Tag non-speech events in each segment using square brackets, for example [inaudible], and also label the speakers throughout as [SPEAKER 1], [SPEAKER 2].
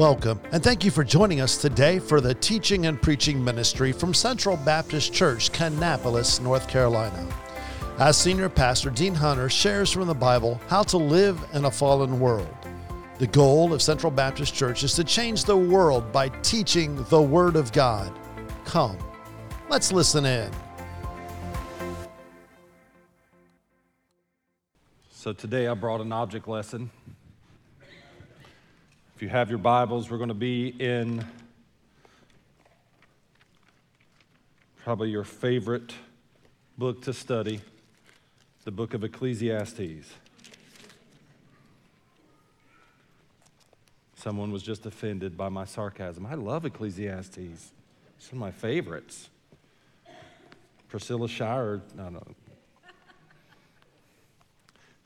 [SPEAKER 1] Welcome, and thank you for joining us today for the teaching and preaching ministry from Central Baptist Church, Kannapolis, North Carolina. As Senior Pastor Dean Hunter shares from the Bible how to live in a fallen world. The goal of Central Baptist Church is to change the world by teaching the Word of God. Come, let's listen in.
[SPEAKER 2] So today I brought an object lesson. If you have your Bibles, we're going to be in probably your favorite book to study, the book of Ecclesiastes. Someone was just offended by my sarcasm. I love Ecclesiastes. It's one of my favorites. Priscilla Shirer, no, no.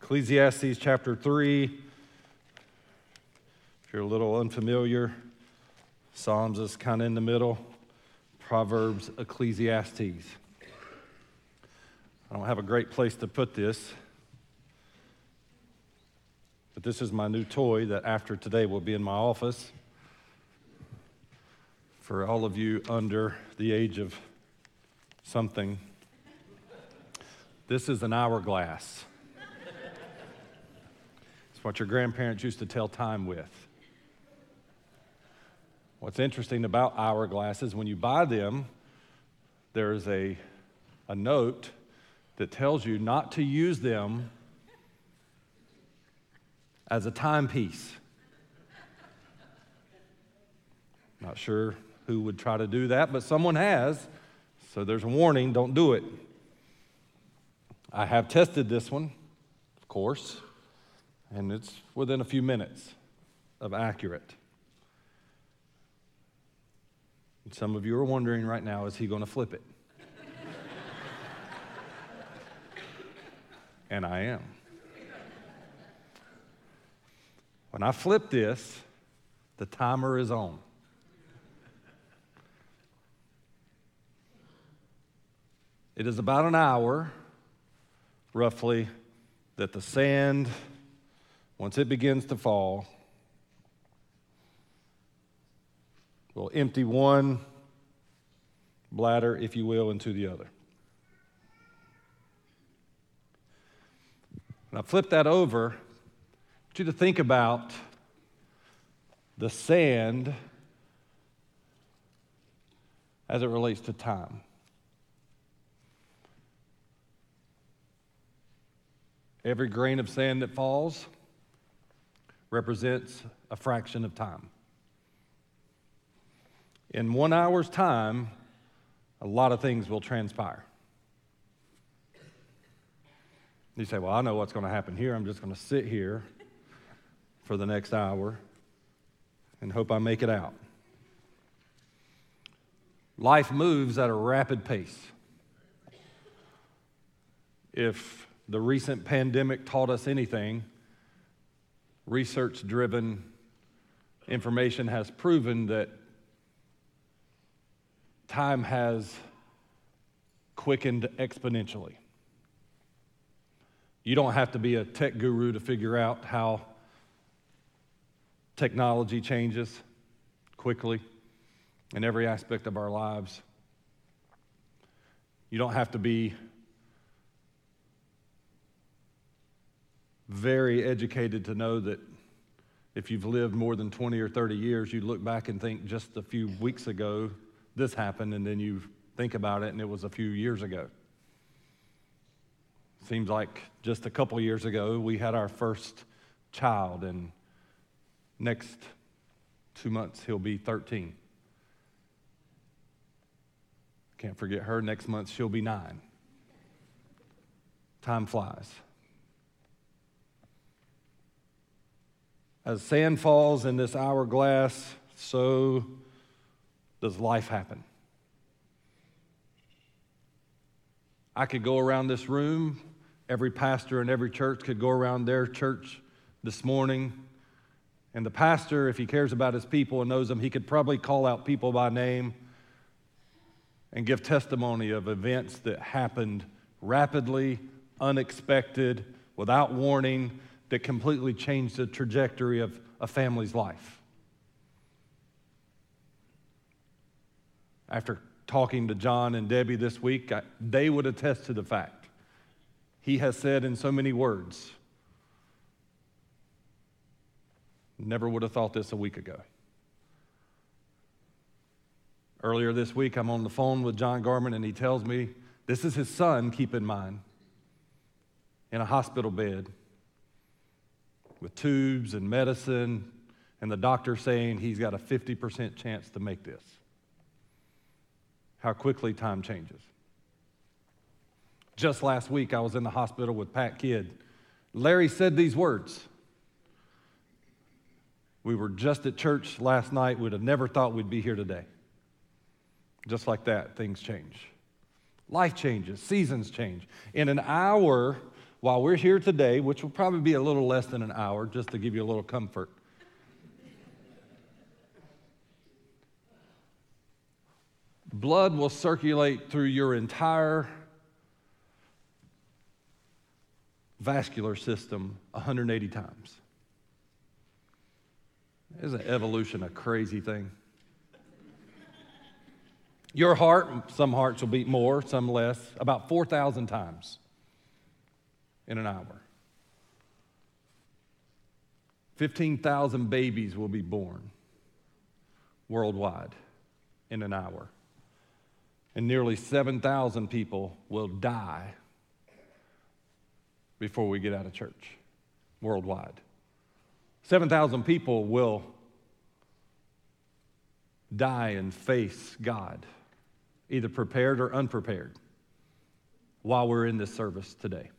[SPEAKER 2] Ecclesiastes chapter 3 you're a little unfamiliar, Psalms is kind of in the middle, Proverbs, Ecclesiastes. I don't have a great place to put this, but this is my new toy that after today will be in my office. For all of you under the age of something, this is an hourglass. it's what your grandparents used to tell time with. What's interesting about hourglasses, when you buy them, there's a, a note that tells you not to use them as a timepiece. Not sure who would try to do that, but someone has. So there's a warning don't do it. I have tested this one, of course, and it's within a few minutes of accurate. And some of you are wondering right now is he going to flip it? and I am. When I flip this, the timer is on. It is about an hour, roughly, that the sand, once it begins to fall, We'll empty one bladder, if you will, into the other. Now, flip that over. I want you to think about the sand as it relates to time. Every grain of sand that falls represents a fraction of time in one hour's time, a lot of things will transpire. You say, Well, I know what's going to happen here. I'm just going to sit here for the next hour and hope I make it out. Life moves at a rapid pace. If the recent pandemic taught us anything, research driven information has proven that time has quickened exponentially. You don't have to be a tech guru to figure out how technology changes quickly in every aspect of our lives. You don't have to be very educated to know that if you've lived more than 20 or 30 years, you look back and think just a few weeks ago this happened, and then you think about it, and it was a few years ago. Seems like just a couple years ago, we had our first child, and next two months, he'll be 13. Can't forget her. Next month, she'll be nine. Time flies. As sand falls in this hourglass, so does life happen. I could go around this room, every pastor in every church could go around their church this morning. And the pastor, if he cares about his people and knows them, he could probably call out people by name and give testimony of events that happened rapidly, unexpected, without warning, that completely changed the trajectory of a family's life. After talking to John and Debbie this week, I, they would attest to the fact. He has said in so many words, never would have thought this a week ago. Earlier this week, I'm on the phone with John Garman, and he tells me this is his son, keep in mind, in a hospital bed with tubes and medicine, and the doctor saying he's got a 50% chance to make this how quickly time changes. Just last week, I was in the hospital with Pat Kidd. Larry said these words. We were just at church last night. We'd have never thought we'd be here today. Just like that, things change. Life changes, seasons change. In an hour, while we're here today, which will probably be a little less than an hour, just to give you a little comfort, blood will circulate through your entire vascular system 180 times. Isn't evolution a crazy thing? Your heart, some hearts will beat more, some less, about 4,000 times in an hour. 15,000 babies will be born worldwide in an hour and nearly 7,000 people will die before we get out of church worldwide. 7,000 people will die and face God, either prepared or unprepared, while we're in this service today.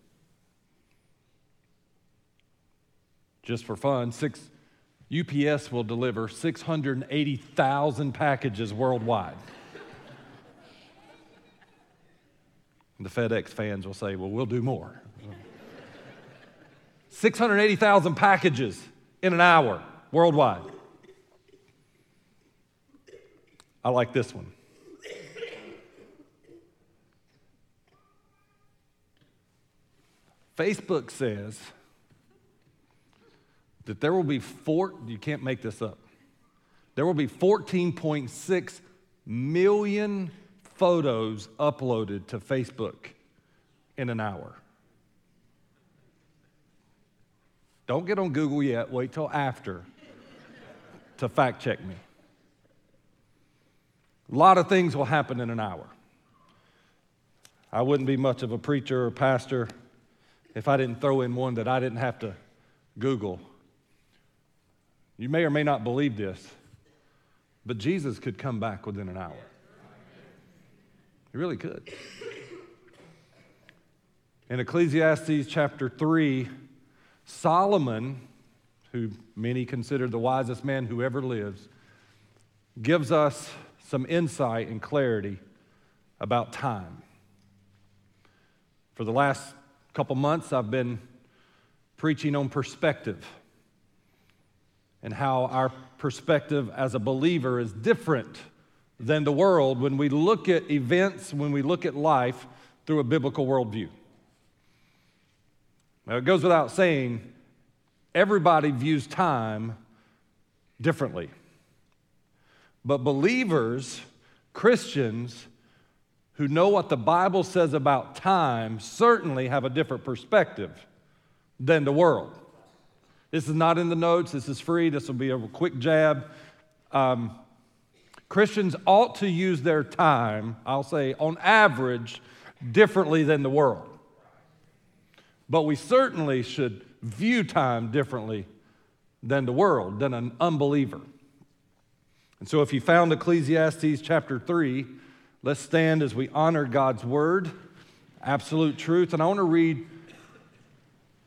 [SPEAKER 2] Just for fun, six, UPS will deliver 680,000 packages worldwide. The FedEx fans will say, well, we'll do more. 680,000 packages in an hour worldwide. I like this one. Facebook says that there will be four, you can't make this up, there will be 14.6 million photos uploaded to Facebook in an hour. Don't get on Google yet, wait till after to fact check me. A lot of things will happen in an hour. I wouldn't be much of a preacher or pastor if I didn't throw in one that I didn't have to Google. You may or may not believe this, but Jesus could come back within an hour. He really could. In Ecclesiastes chapter 3, Solomon, who many consider the wisest man who ever lives, gives us some insight and clarity about time. For the last couple months, I've been preaching on perspective and how our perspective as a believer is different than the world when we look at events, when we look at life through a biblical worldview. Now, it goes without saying, everybody views time differently. But believers, Christians, who know what the Bible says about time certainly have a different perspective than the world. This is not in the notes, this is free, this will be a quick jab. Um, Christians ought to use their time, I'll say, on average, differently than the world. But we certainly should view time differently than the world, than an unbeliever. And so, if you found Ecclesiastes chapter 3, let's stand as we honor God's word, absolute truth. And I want to read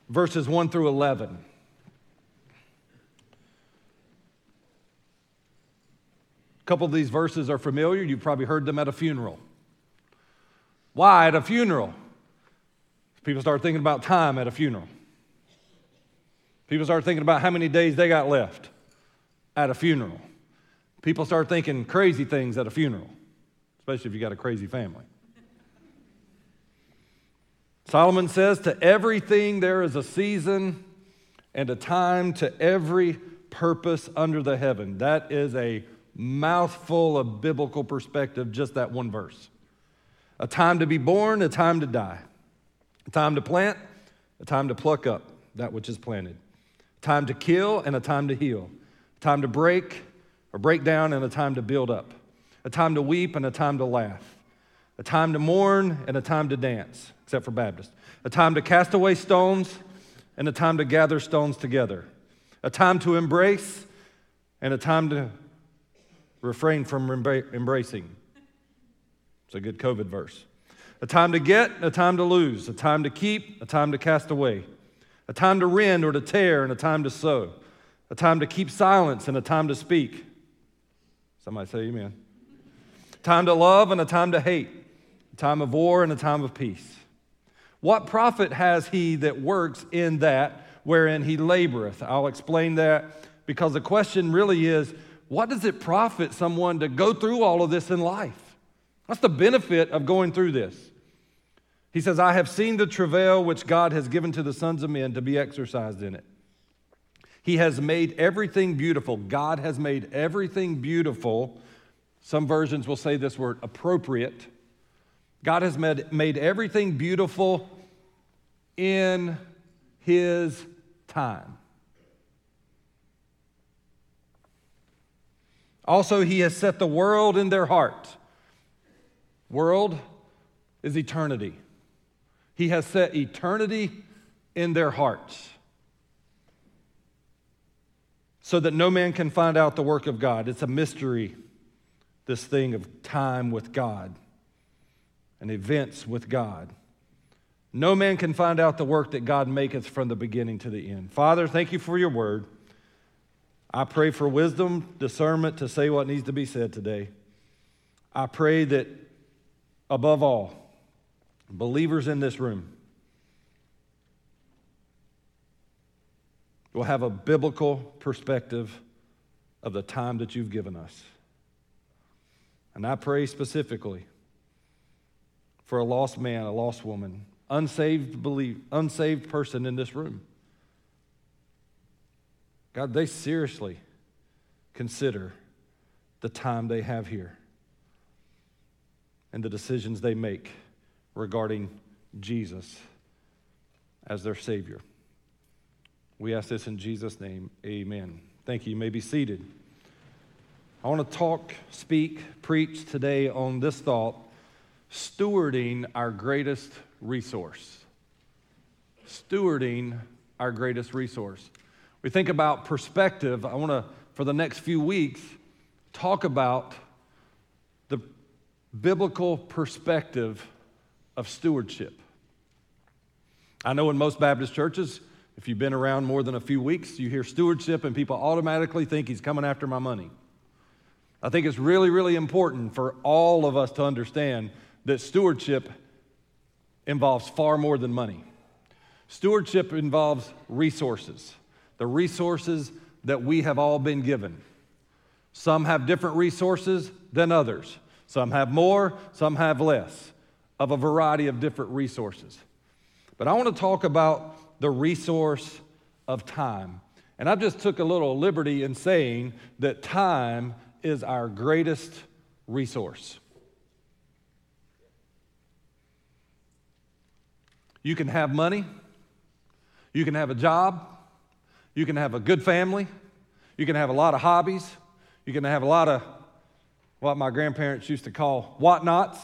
[SPEAKER 2] verses 1 through 11. Couple of these verses are familiar. You've probably heard them at a funeral. Why at a funeral? People start thinking about time at a funeral. People start thinking about how many days they got left at a funeral. People start thinking crazy things at a funeral, especially if you got a crazy family. Solomon says, To everything there is a season and a time to every purpose under the heaven. That is a mouthful of biblical perspective, just that one verse. A time to be born, a time to die, a time to plant, a time to pluck up that which is planted, a time to kill, and a time to heal, a time to break or break down, and a time to build up, a time to weep, and a time to laugh, a time to mourn, and a time to dance, except for Baptists, a time to cast away stones, and a time to gather stones together, a time to embrace, and a time to refrain from embracing. It's a good COVID verse. A time to get, a time to lose, a time to keep, a time to cast away, a time to rend or to tear, and a time to sow, a time to keep silence and a time to speak. Somebody say amen. Time to love and a time to hate, a time of war and a time of peace. What profit has he that works in that wherein he laboreth? I'll explain that because the question really is what does it profit someone to go through all of this in life? What's the benefit of going through this? He says, I have seen the travail which God has given to the sons of men to be exercised in it. He has made everything beautiful. God has made everything beautiful. Some versions will say this word appropriate. God has made, made everything beautiful in His time. Also, He has set the world in their heart. World is eternity. He has set eternity in their hearts so that no man can find out the work of God. It's a mystery, this thing of time with God and events with God. No man can find out the work that God maketh from the beginning to the end. Father, thank you for your word. I pray for wisdom, discernment to say what needs to be said today. I pray that above all, believers in this room will have a biblical perspective of the time that you've given us. And I pray specifically for a lost man, a lost woman, unsaved believe, unsaved person in this room. God, they seriously consider the time they have here and the decisions they make regarding Jesus as their Savior. We ask this in Jesus' name. Amen. Thank you. You may be seated. I want to talk, speak, preach today on this thought stewarding our greatest resource. Stewarding our greatest resource. We think about perspective. I want to, for the next few weeks, talk about the biblical perspective of stewardship. I know in most Baptist churches, if you've been around more than a few weeks, you hear stewardship and people automatically think he's coming after my money. I think it's really, really important for all of us to understand that stewardship involves far more than money. Stewardship involves resources, the resources that we have all been given. Some have different resources than others. Some have more, some have less, of a variety of different resources. But I want to talk about the resource of time. And I just took a little liberty in saying that time is our greatest resource. You can have money, you can have a job, you can have a good family, you can have a lot of hobbies, you can have a lot of what my grandparents used to call whatnots,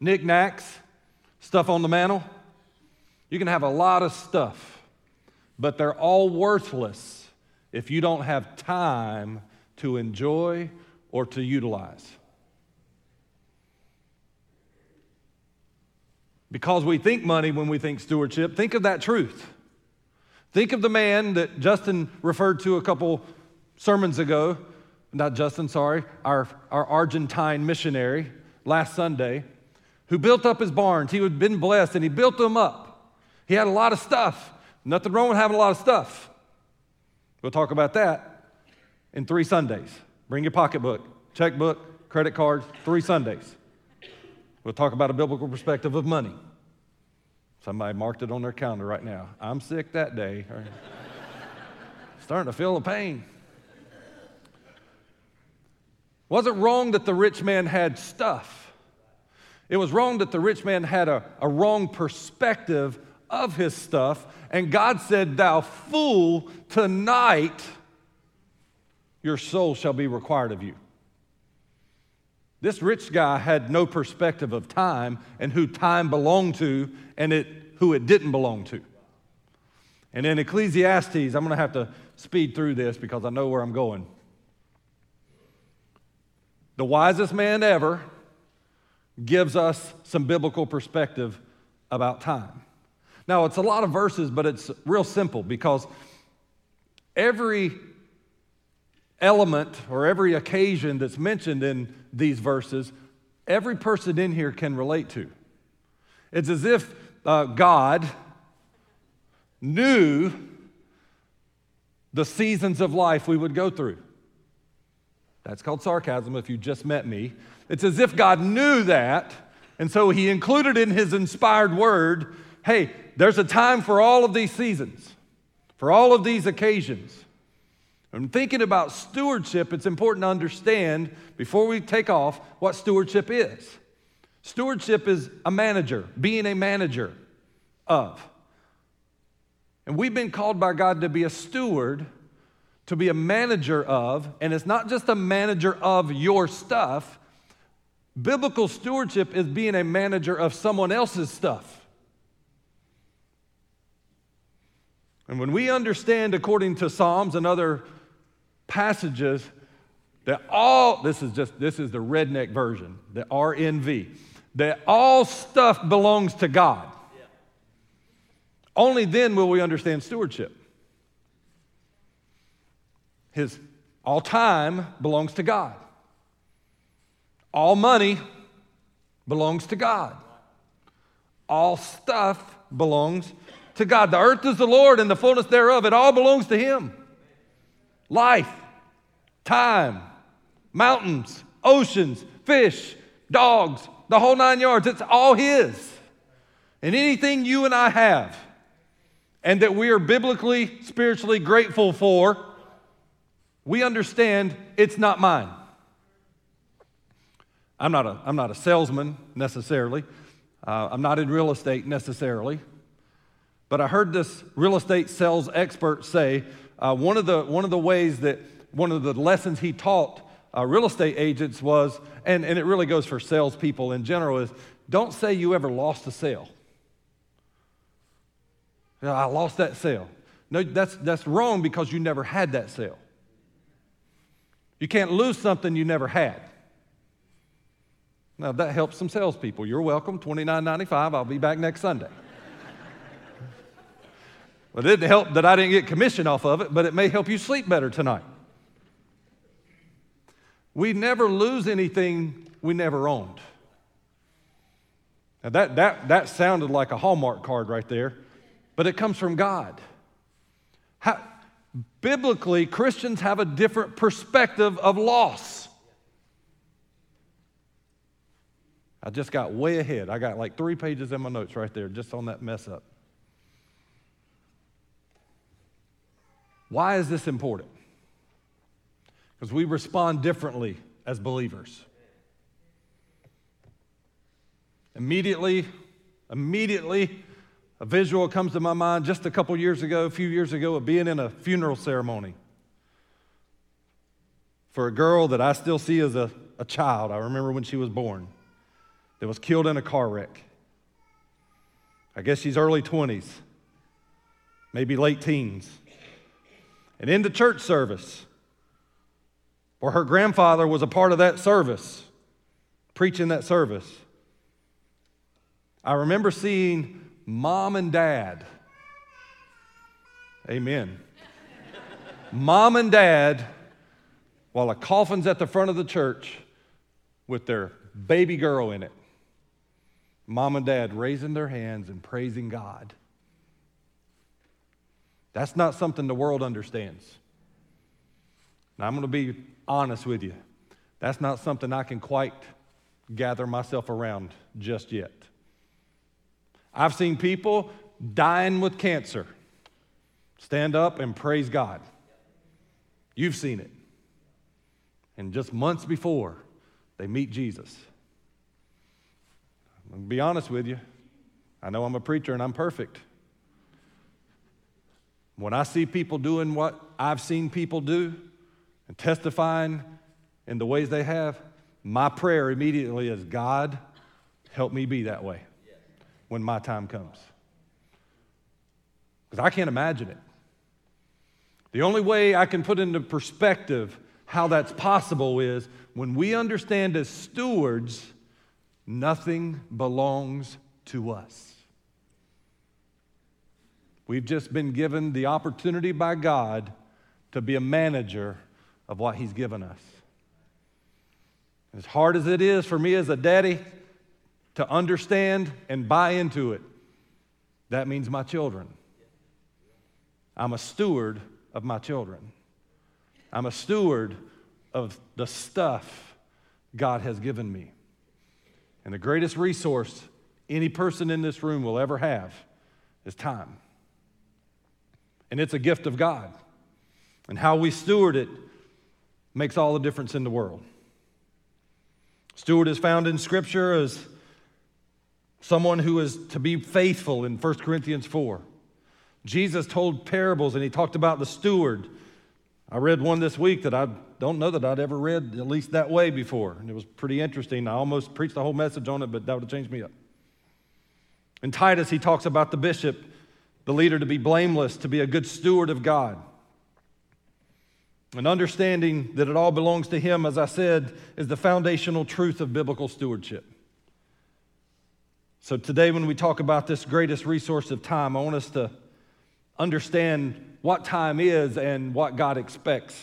[SPEAKER 2] knickknacks, stuff on the mantle. You can have a lot of stuff, but they're all worthless if you don't have time to enjoy or to utilize. Because we think money when we think stewardship, think of that truth. Think of the man that Justin referred to a couple sermons ago not Justin, sorry, our, our Argentine missionary last Sunday, who built up his barns. He had been blessed and he built them up. He had a lot of stuff. Nothing wrong with having a lot of stuff. We'll talk about that in three Sundays. Bring your pocketbook, checkbook, credit cards, three Sundays. We'll talk about a biblical perspective of money. Somebody marked it on their calendar right now. I'm sick that day. Starting to feel the pain. wasn't wrong that the rich man had stuff. It was wrong that the rich man had a, a wrong perspective of his stuff. And God said, Thou fool, tonight your soul shall be required of you. This rich guy had no perspective of time and who time belonged to and it, who it didn't belong to. And in Ecclesiastes, I'm going to have to speed through this because I know where I'm going. The wisest man ever gives us some biblical perspective about time. Now, it's a lot of verses, but it's real simple because every element or every occasion that's mentioned in these verses, every person in here can relate to. It's as if uh, God knew the seasons of life we would go through. That's called sarcasm if you just met me. It's as if God knew that, and so He included in His inspired word hey, there's a time for all of these seasons, for all of these occasions. And thinking about stewardship, it's important to understand before we take off what stewardship is. Stewardship is a manager, being a manager of. And we've been called by God to be a steward, to be a manager of, and it's not just a manager of your stuff. Biblical stewardship is being a manager of someone else's stuff. And when we understand, according to Psalms and other passages, that all, this is just, this is the redneck version, the RNV, that all stuff belongs to God. Only then will we understand stewardship. His all time belongs to God. All money belongs to God. All stuff belongs to God. The earth is the Lord and the fullness thereof. It all belongs to Him. Life, time, mountains, oceans, fish, dogs, the whole nine yards. It's all His. And anything you and I have and that we are biblically, spiritually grateful for, we understand it's not mine. I'm not a, I'm not a salesman necessarily. Uh, I'm not in real estate necessarily. But I heard this real estate sales expert say uh, one, of the, one of the ways that one of the lessons he taught uh, real estate agents was, and, and it really goes for salespeople in general, is don't say you ever lost a sale. I lost that sale. No, that's, that's wrong because you never had that sale. You can't lose something you never had. Now, that helps some salespeople. You're welcome. $29.95. I'll be back next Sunday. [laughs] well, it didn't help that I didn't get commission off of it, but it may help you sleep better tonight. We never lose anything we never owned. Now, that, that, that sounded like a Hallmark card right there but it comes from God. How, biblically, Christians have a different perspective of loss. I just got way ahead. I got like three pages in my notes right there just on that mess up. Why is this important? Because we respond differently as believers. Immediately, immediately, a visual comes to my mind just a couple years ago, a few years ago, of being in a funeral ceremony for a girl that I still see as a, a child. I remember when she was born, that was killed in a car wreck. I guess she's early 20s, maybe late teens. And in the church service, where her grandfather was a part of that service, preaching that service, I remember seeing mom and dad. Amen. mom and dad, while a coffin's at the front of the church with their baby girl in it. Mom and dad raising their hands and praising God. That's not something the world understands. Now, I'm going to be honest with you. That's not something I can quite gather myself around just yet. I've seen people dying with cancer stand up and praise God. You've seen it. And just months before, they meet Jesus. I'm going to be honest with you. I know I'm a preacher and I'm perfect. When I see people doing what I've seen people do and testifying in the ways they have, my prayer immediately is God, help me be that way when my time comes. Because I can't imagine it. The only way I can put into perspective how that's possible is when we understand as stewards, nothing belongs to us. We've just been given the opportunity by God to be a manager of what He's given us. As hard as it is for me as a daddy to understand and buy into it, that means my children. I'm a steward of my children. I'm a steward of the stuff God has given me. And the greatest resource any person in this room will ever have is time and it's a gift of God. And how we steward it makes all the difference in the world. Steward is found in Scripture as someone who is to be faithful in 1 Corinthians 4. Jesus told parables and he talked about the steward. I read one this week that I don't know that I'd ever read at least that way before. And it was pretty interesting. I almost preached the whole message on it, but that would have changed me up. In Titus, he talks about the bishop the leader to be blameless, to be a good steward of God. And understanding that it all belongs to Him, as I said, is the foundational truth of biblical stewardship. So today, when we talk about this greatest resource of time, I want us to understand what time is and what God expects.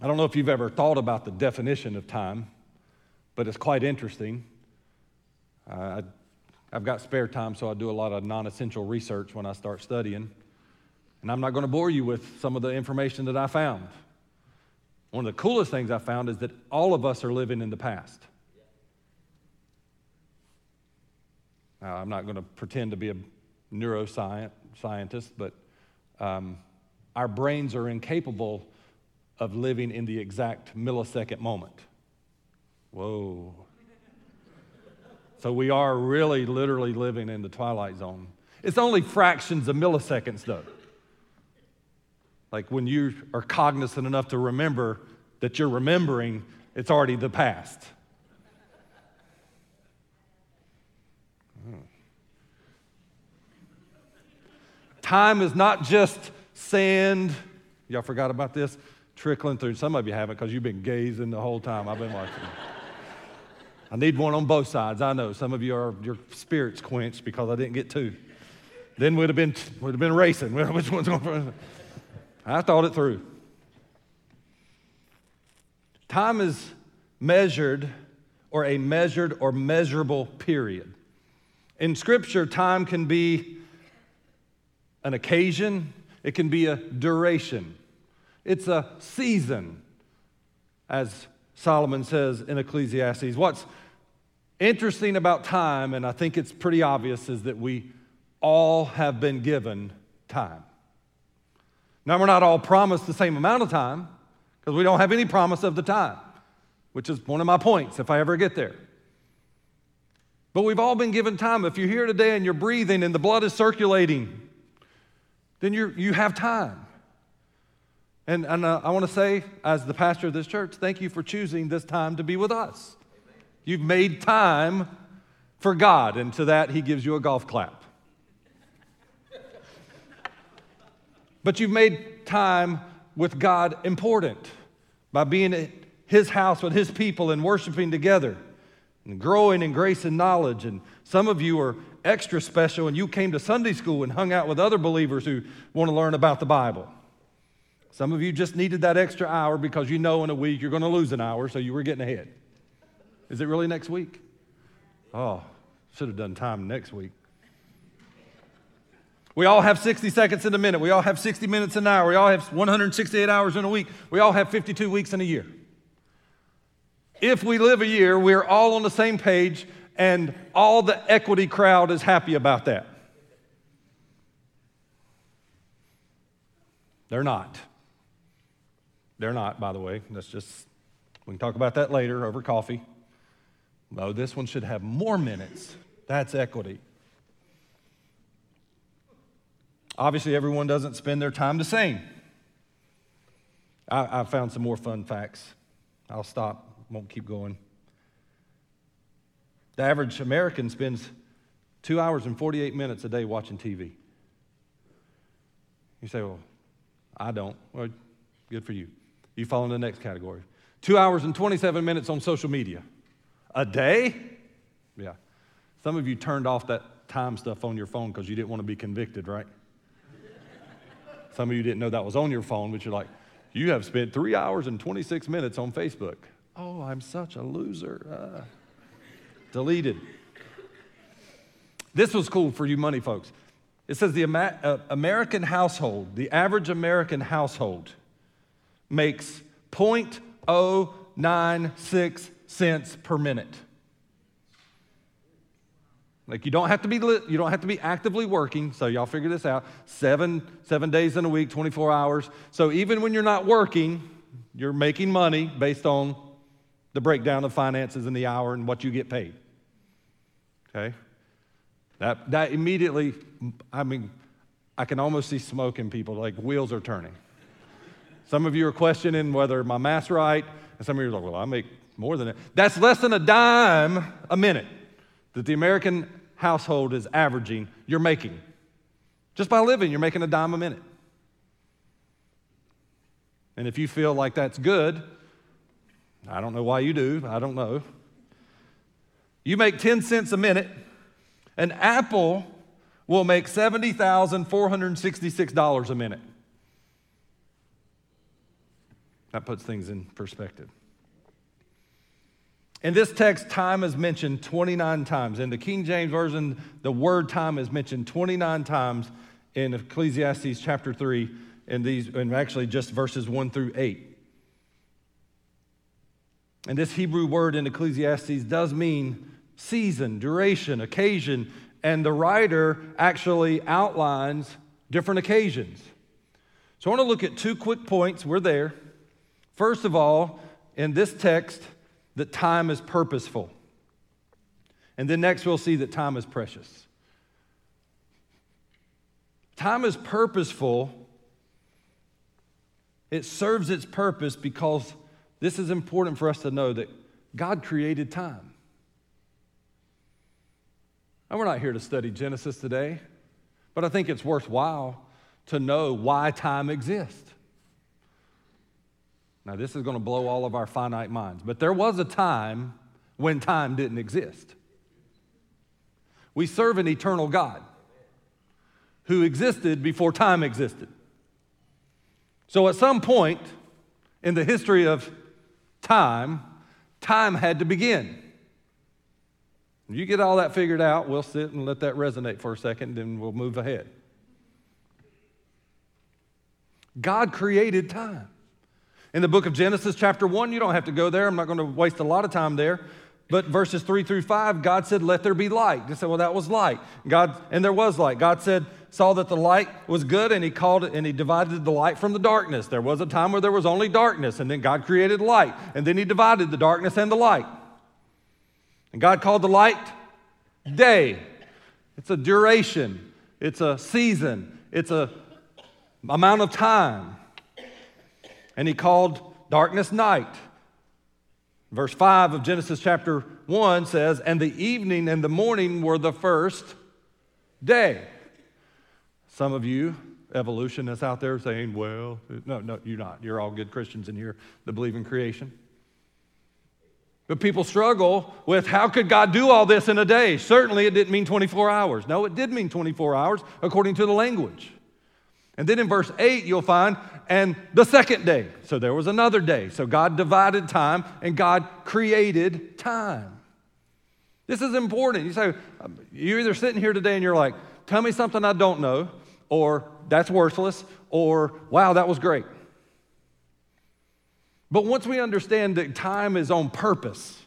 [SPEAKER 2] I don't know if you've ever thought about the definition of time, but it's quite interesting. Uh, I've got spare time, so I do a lot of non essential research when I start studying. And I'm not going to bore you with some of the information that I found. One of the coolest things I found is that all of us are living in the past. Now, I'm not going to pretend to be a neuroscientist, but um, our brains are incapable of living in the exact millisecond moment. Whoa. So we are really literally living in the twilight zone. It's only fractions of milliseconds, though. Like when you are cognizant enough to remember that you're remembering, it's already the past. Hmm. Time is not just sand. Y'all forgot about this? Trickling through. Some of you haven't because you've been gazing the whole time I've been watching. I need one on both sides. I know some of you are your spirits quenched because I didn't get two. Then we'd have been would have been racing. [laughs] Which one's going first? I thought it through. Time is measured or a measured or measurable period. In Scripture, time can be an occasion, it can be a duration, it's a season, as Solomon says in Ecclesiastes. What's interesting about time, and I think it's pretty obvious, is that we all have been given time. Now, we're not all promised the same amount of time because we don't have any promise of the time, which is one of my points if I ever get there. But we've all been given time. If you're here today and you're breathing and the blood is circulating, then you you have time. And, and uh, I want to say, as the pastor of this church, thank you for choosing this time to be with us. You've made time for God, and to that, He gives you a golf clap. But you've made time with God important by being at His house with His people and worshiping together and growing in grace and knowledge. And some of you are extra special, and you came to Sunday school and hung out with other believers who want to learn about the Bible. Some of you just needed that extra hour because you know in a week you're going to lose an hour, so you were getting ahead. Is it really next week? Oh, should have done time next week. We all have 60 seconds in a minute. We all have 60 minutes in an hour. We all have 168 hours in a week. We all have 52 weeks in a year. If we live a year, we're all on the same page, and all the equity crowd is happy about that. They're not. They're not, by the way. That's just, we can talk about that later over coffee. No, this one should have more minutes. That's equity. Obviously, everyone doesn't spend their time the same. I, I found some more fun facts. I'll stop, won't keep going. The average American spends two hours and 48 minutes a day watching TV. You say, well, I don't. Well, good for you. You fall in the next category. Two hours and 27 minutes on social media. A day? Yeah. Some of you turned off that time stuff on your phone because you didn't want to be convicted, right? Some of you didn't know that was on your phone, but you're like, you have spent three hours and 26 minutes on Facebook. Oh, I'm such a loser. Uh, deleted. This was cool for you money folks. It says the uh, American household, the average American household, makes 0.096 cents per minute. Like you don't have to be you don't have to be actively working. So y'all figure this out. Seven seven days in a week, 24 hours. So even when you're not working, you're making money based on the breakdown of finances in the hour and what you get paid. Okay. That that immediately, I mean, I can almost see smoke in people. Like wheels are turning. Some of you are questioning whether my math's right, and some of you are like, well, I make more than that. That's less than a dime a minute that the American household is averaging, you're making. Just by living, you're making a dime a minute. And if you feel like that's good, I don't know why you do, I don't know. You make 10 cents a minute, and Apple will make $70,466 a minute. That puts things in perspective. In this text, time is mentioned 29 times. In the King James Version, the word time is mentioned 29 times in Ecclesiastes chapter 3, and these, and actually just verses 1 through 8. And this Hebrew word in Ecclesiastes does mean season, duration, occasion, and the writer actually outlines different occasions. So I want to look at two quick points. We're there. First of all, in this text, that time is purposeful. And then next, we'll see that time is precious. Time is purposeful. It serves its purpose because this is important for us to know that God created time. And we're not here to study Genesis today, but I think it's worthwhile to know why time exists. Now, this is going to blow all of our finite minds, but there was a time when time didn't exist. We serve an eternal God who existed before time existed. So, at some point in the history of time, time had to begin. You get all that figured out, we'll sit and let that resonate for a second, then we'll move ahead. God created time. In the book of Genesis, chapter 1, you don't have to go there. I'm not going to waste a lot of time there. But verses 3 through 5, God said, Let there be light. You say, Well, that was light. God, and there was light. God said, saw that the light was good, and he called it, and he divided the light from the darkness. There was a time where there was only darkness, and then God created light, and then he divided the darkness and the light. And God called the light day. It's a duration, it's a season, it's a amount of time and he called darkness night. Verse 5 of Genesis chapter 1 says, And the evening and the morning were the first day. Some of you evolutionists out there saying, Well, no, no, you're not. You're all good Christians in here that believe in creation. But people struggle with how could God do all this in a day? Certainly it didn't mean 24 hours. No, it did mean 24 hours according to the language. And then in verse 8, you'll find, and the second day. So there was another day. So God divided time and God created time. This is important. You say, um, you're either sitting here today and you're like, tell me something I don't know, or that's worthless, or wow, that was great. But once we understand that time is on purpose,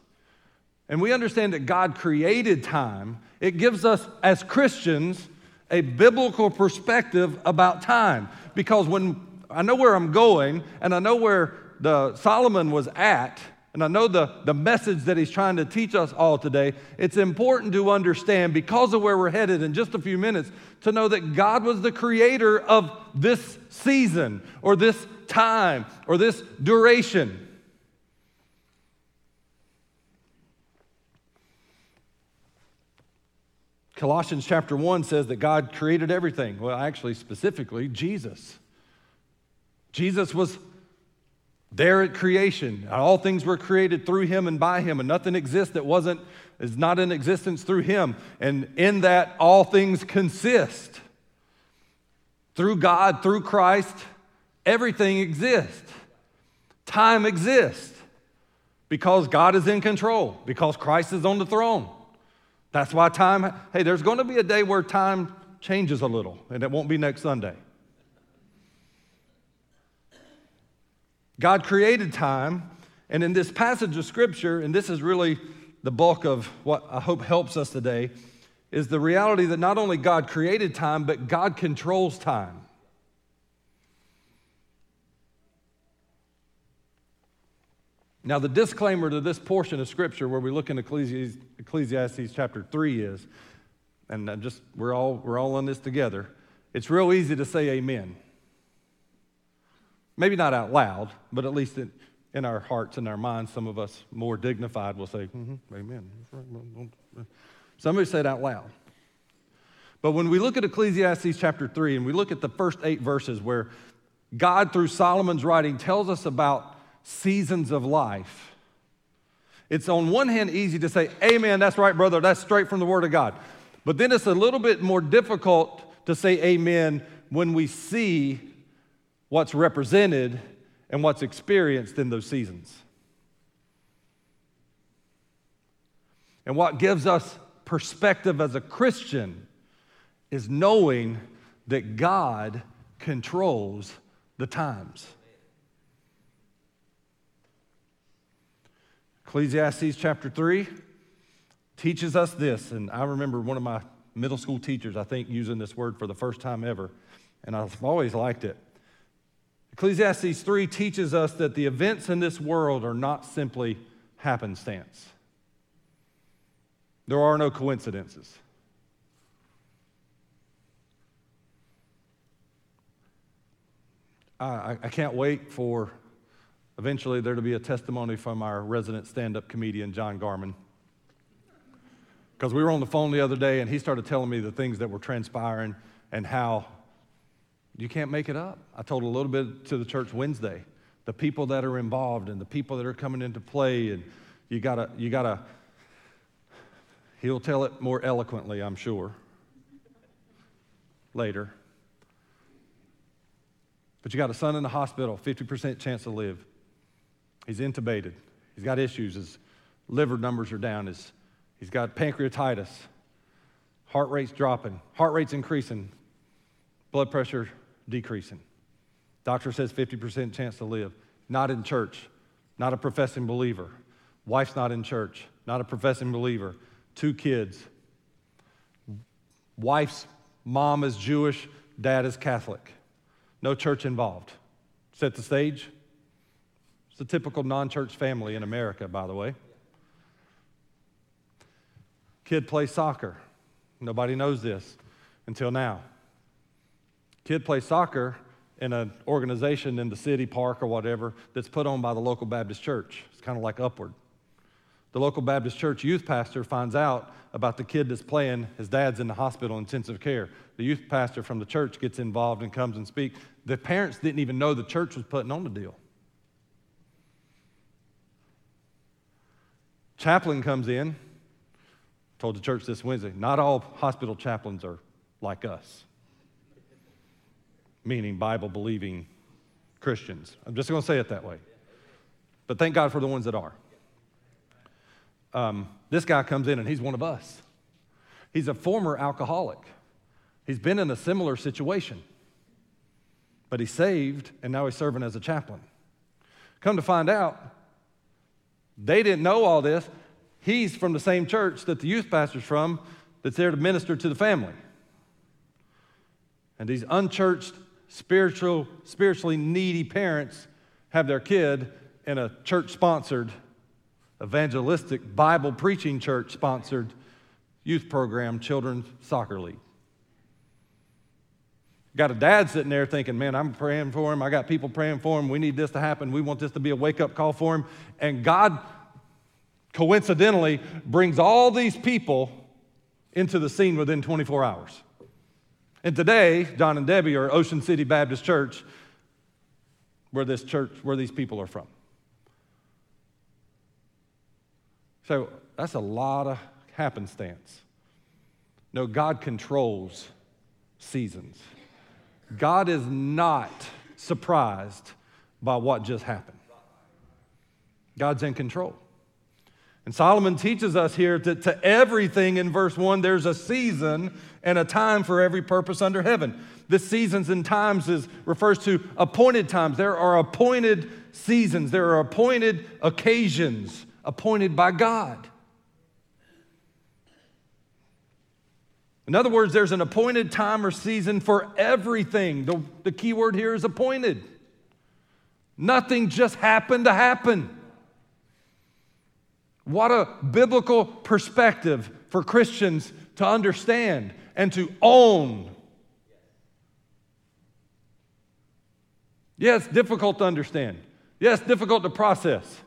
[SPEAKER 2] and we understand that God created time, it gives us as Christians a biblical perspective about time. Because when I know where I'm going and I know where the Solomon was at, and I know the, the message that he's trying to teach us all today, it's important to understand, because of where we're headed in just a few minutes, to know that God was the creator of this season or this time or this duration. Colossians chapter 1 says that God created everything. Well, actually, specifically, Jesus. Jesus was there at creation. All things were created through him and by him, and nothing exists that wasn't is not in existence through him. And in that all things consist. Through God, through Christ, everything exists. Time exists because God is in control, because Christ is on the throne. That's why time, hey, there's going to be a day where time changes a little, and it won't be next Sunday. God created time, and in this passage of Scripture, and this is really the bulk of what I hope helps us today, is the reality that not only God created time, but God controls time. Now, the disclaimer to this portion of Scripture where we look in Ecclesiastes, Ecclesiastes chapter 3 is, and I'm just, we're all, we're all in this together, it's real easy to say amen. Maybe not out loud, but at least in, in our hearts and our minds, some of us more dignified will say, mm-hmm, amen. Somebody say it out loud. But when we look at Ecclesiastes chapter 3 and we look at the first eight verses where God, through Solomon's writing, tells us about seasons of life. It's on one hand easy to say, Amen, that's right, brother, that's straight from the Word of God. But then it's a little bit more difficult to say Amen when we see what's represented and what's experienced in those seasons. And what gives us perspective as a Christian is knowing that God controls the times. Ecclesiastes chapter 3 teaches us this, and I remember one of my middle school teachers, I think, using this word for the first time ever, and I've always liked it. Ecclesiastes 3 teaches us that the events in this world are not simply happenstance. There are no coincidences. I, I can't wait for Eventually, there'll be a testimony from our resident stand up comedian, John Garman. Because we were on the phone the other day and he started telling me the things that were transpiring and how you can't make it up. I told a little bit to the church Wednesday, the people that are involved and the people that are coming into play, and you gotta, you gotta, he'll tell it more eloquently, I'm sure, later. But you got a son in the hospital, 50% chance to live. He's intubated. He's got issues. His liver numbers are down. His, he's got pancreatitis. Heart rate's dropping. Heart rate's increasing. Blood pressure decreasing. Doctor says 50% chance to live. Not in church. Not a professing believer. Wife's not in church. Not a professing believer. Two kids. Wife's mom is Jewish. Dad is Catholic. No church involved. Set the stage. A typical non church family in America, by the way. Kid plays soccer. Nobody knows this until now. Kid plays soccer in an organization in the city, park, or whatever that's put on by the local Baptist church. It's kind of like upward. The local Baptist church youth pastor finds out about the kid that's playing. His dad's in the hospital, intensive care. The youth pastor from the church gets involved and comes and speaks. The parents didn't even know the church was putting on the deal. Chaplain comes in, told the church this Wednesday, not all hospital chaplains are like us, meaning Bible believing Christians. I'm just going to say it that way. But thank God for the ones that are. Um, this guy comes in and he's one of us. He's a former alcoholic. He's been in a similar situation, but he's saved and now he's serving as a chaplain. Come to find out, they didn't know all this. He's from the same church that the youth pastor's from that's there to minister to the family. And these unchurched, spiritual, spiritually needy parents have their kid in a church sponsored, evangelistic, Bible preaching church sponsored youth program, children's soccer league. Got a dad sitting there thinking, man, I'm praying for him. I got people praying for him. We need this to happen. We want this to be a wake up call for him. And God coincidentally brings all these people into the scene within 24 hours. And today, John and Debbie are Ocean City Baptist Church, where this church, where these people are from. So that's a lot of happenstance. No, God controls seasons. God is not surprised by what just happened. God's in control. And Solomon teaches us here that to everything in verse 1, there's a season and a time for every purpose under heaven. This seasons and times is, refers to appointed times. There are appointed seasons, there are appointed occasions appointed by God. In other words, there's an appointed time or season for everything. The, the key word here is appointed. Nothing just happened to happen. What a biblical perspective for Christians to understand and to own. Yeah, it's difficult to understand. Yeah, it's difficult to process.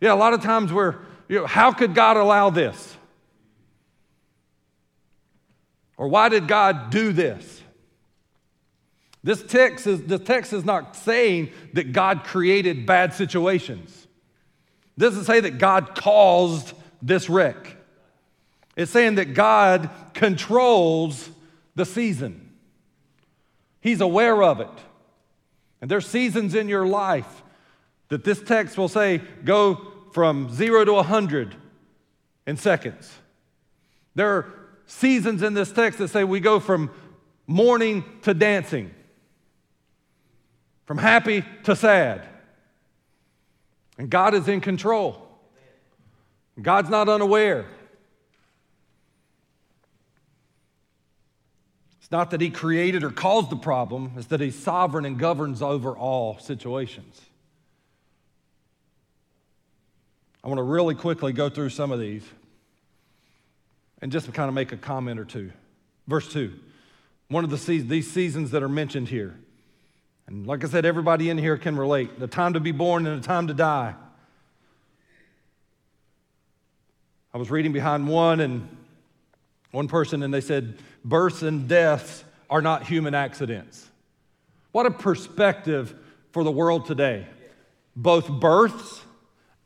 [SPEAKER 2] Yeah, a lot of times we're, you know, how could God allow this? Or why did God do this? This text is, the text is not saying that God created bad situations. It doesn't say that God caused this wreck. It's saying that God controls the season. He's aware of it. And there's seasons in your life that this text will say go from zero to 100 in seconds. There are seasons in this text that say we go from mourning to dancing, from happy to sad. And God is in control. God's not unaware. It's not that He created or caused the problem, it's that He's sovereign and governs over all situations. I want to really quickly go through some of these and just to kind of make a comment or two. Verse 2. One of the seasons, these seasons that are mentioned here. And like I said, everybody in here can relate. The time to be born and the time to die. I was reading behind one and one person, and they said, births and deaths are not human accidents. What a perspective for the world today. Both births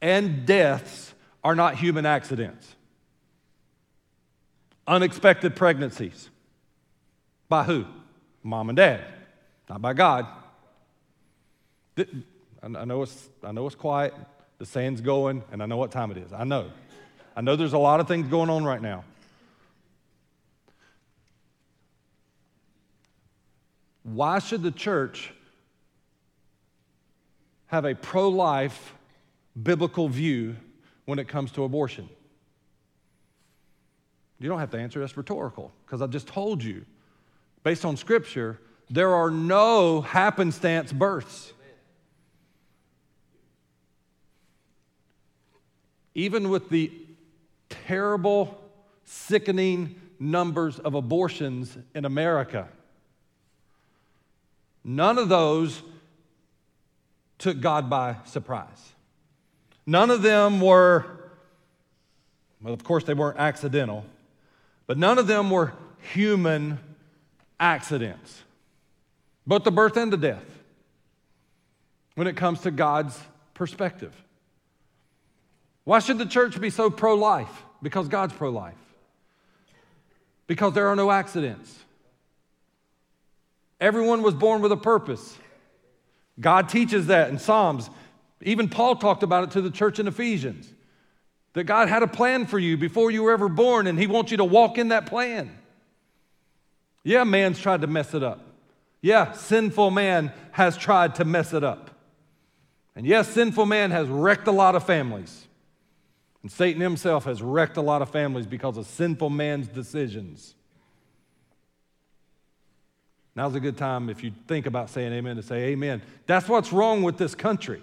[SPEAKER 2] and deaths are not human accidents unexpected pregnancies. By who? Mom and dad, not by God. I know it's, I know it's quiet, the sand's going, and I know what time it is. I know. I know there's a lot of things going on right now. Why should the church have a pro life biblical view when it comes to abortion? You don't have to answer, that's rhetorical, because I've just told you, based on Scripture, there are no happenstance births. Even with the terrible, sickening numbers of abortions in America, none of those took God by surprise. None of them were, well, of course, they weren't accidental. But none of them were human accidents, both the birth and the death, when it comes to God's perspective. Why should the church be so pro life? Because God's pro life. Because there are no accidents. Everyone was born with a purpose. God teaches that in Psalms. Even Paul talked about it to the church in Ephesians. That God had a plan for you before you were ever born, and He wants you to walk in that plan. Yeah, man's tried to mess it up. Yeah, sinful man has tried to mess it up. And yes, sinful man has wrecked a lot of families. And Satan himself has wrecked a lot of families because of sinful man's decisions. Now's a good time if you think about saying amen to say amen. That's what's wrong with this country.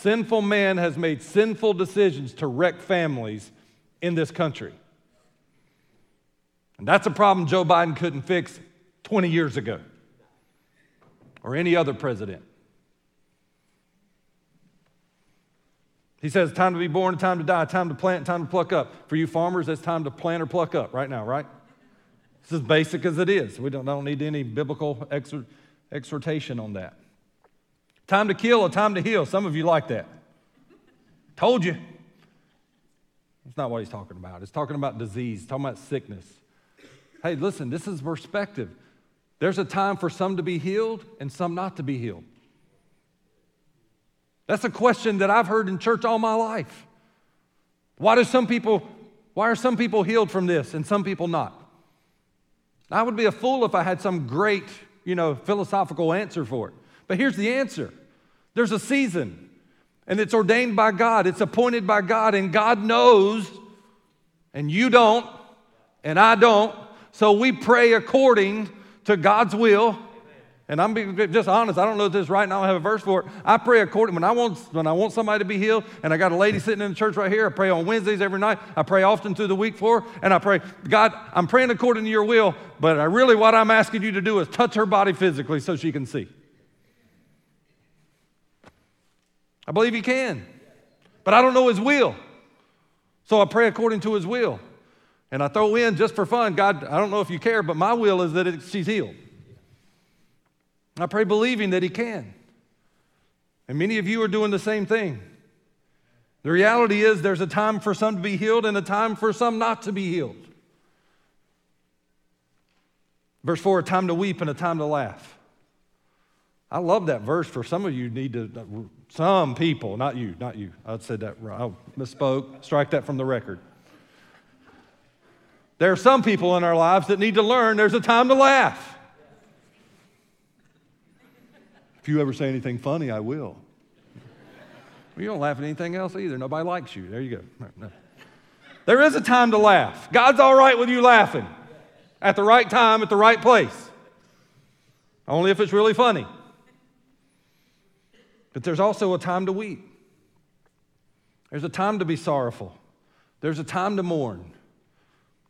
[SPEAKER 2] Sinful man has made sinful decisions to wreck families in this country. And that's a problem Joe Biden couldn't fix 20 years ago or any other president. He says, time to be born, time to die, time to plant, time to pluck up. For you farmers, it's time to plant or pluck up right now, right? It's as basic as it is. We don't, don't need any biblical exhortation on that. Time to kill or time to heal. Some of you like that. Told you. It's not what he's talking about. It's talking about disease, talking about sickness. Hey, listen, this is perspective. There's a time for some to be healed and some not to be healed. That's a question that I've heard in church all my life. Why do some people why are some people healed from this and some people not? I would be a fool if I had some great, you know, philosophical answer for it. But here's the answer. There's a season and it's ordained by God. It's appointed by God and God knows and you don't and I don't. So we pray according to God's will and I'm being just honest. I don't know if this is right now. I have a verse for it. I pray according when I want when I want somebody to be healed, and I got a lady sitting in the church right here. I pray on Wednesdays every night. I pray often through the week for, her, and I pray, God, I'm praying according to Your will. But I really, what I'm asking you to do is touch her body physically so she can see. I believe He can, but I don't know His will, so I pray according to His will. And I throw in just for fun, God, I don't know if you care, but my will is that it, she's healed. I pray believing that He can. And many of you are doing the same thing. The reality is, there's a time for some to be healed and a time for some not to be healed. Verse 4 a time to weep and a time to laugh. I love that verse for some of you need to, uh, some people, not you, not you. I said that wrong. I misspoke. Strike that from the record. There are some people in our lives that need to learn there's a time to laugh. If you ever say anything funny, I will. well, you don't laugh at anything else either. Nobody likes you. There you go. There is a time to laugh. God's all right with you laughing at the right time, at the right place. Only if it's really funny. But there's also a time to weep. There's a time to be sorrowful. There's a time to mourn.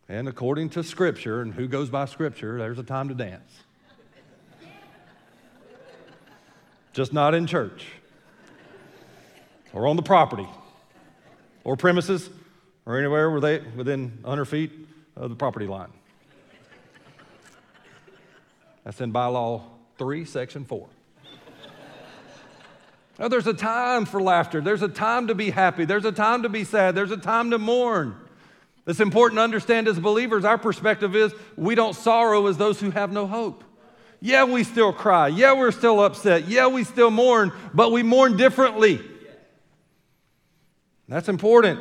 [SPEAKER 2] And according to Scripture, and who goes by Scripture, there's a time to dance. just not in church or on the property or premises or anywhere where they within 100 feet of the property line. That's in bylaw 3, section 4. Now, there's a time for laughter. There's a time to be happy. There's a time to be sad. There's a time to mourn. It's important to understand as believers, our perspective is we don't sorrow as those who have no hope. Yeah, we still cry. Yeah, we're still upset. Yeah, we still mourn, but we mourn differently. That's important.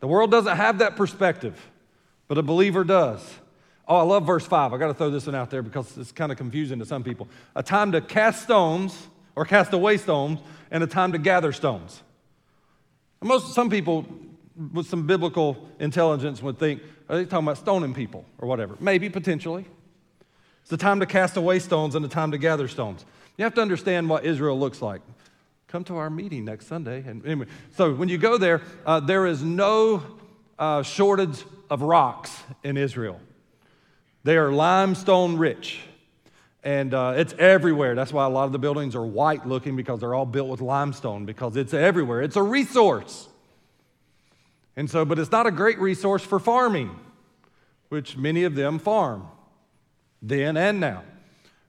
[SPEAKER 2] The world doesn't have that perspective, but a believer does. Oh, I love verse 5. I got to throw this one out there because it's kind of confusing to some people. A time to cast stones or cast away stones, and a time to gather stones. Most some people with some biblical intelligence would think, are they talking about stoning people or whatever? Maybe, potentially. It's a time to cast away stones and a time to gather stones. You have to understand what Israel looks like. Come to our meeting next Sunday. And anyway, so when you go there, uh, there is no uh, shortage of rocks in Israel. They are limestone rich. And uh, it's everywhere. That's why a lot of the buildings are white looking because they're all built with limestone because it's everywhere. It's a resource. And so, but it's not a great resource for farming, which many of them farm then and now.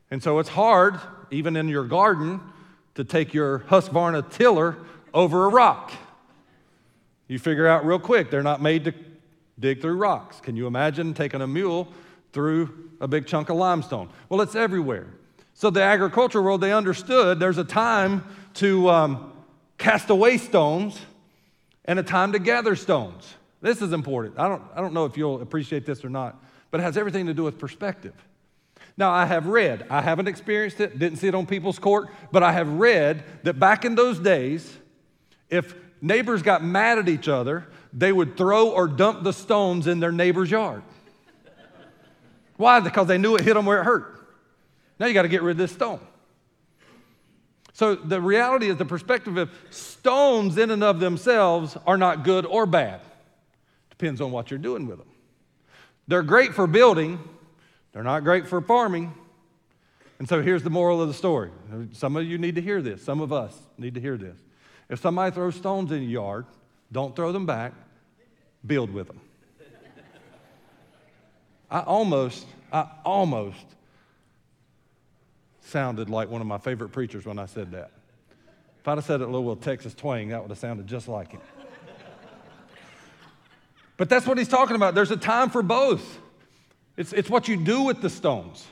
[SPEAKER 2] And so it's hard, even in your garden, to take your Husqvarna tiller over a rock. You figure out real quick, they're not made to dig through rocks. Can you imagine taking a mule through a big chunk of limestone? Well, it's everywhere. So the agricultural world, they understood there's a time to um, cast away stones and a time to gather stones. This is important. I don't, I don't know if you'll appreciate this or not, but it has everything to do with perspective. Now, I have read, I haven't experienced it, didn't see it on people's court, but I have read that back in those days, if neighbors got mad at each other, they would throw or dump the stones in their neighbor's yard. Why? Because they knew it hit them where it hurt. Now you got to get rid of this stone. So the reality is the perspective of stones in and of themselves are not good or bad. Depends on what you're doing with them. They're great for building, they're not great for farming. And so here's the moral of the story. Some of you need to hear this. Some of us need to hear this. If somebody throws stones in your yard, don't throw them back, build with them. I almost, I almost sounded like one of my favorite preachers when I said that. If I'd have said it a little Texas twang, that would have sounded just like him. but that's what he's talking about. There's a time for both. It's, it's what you do with the stones.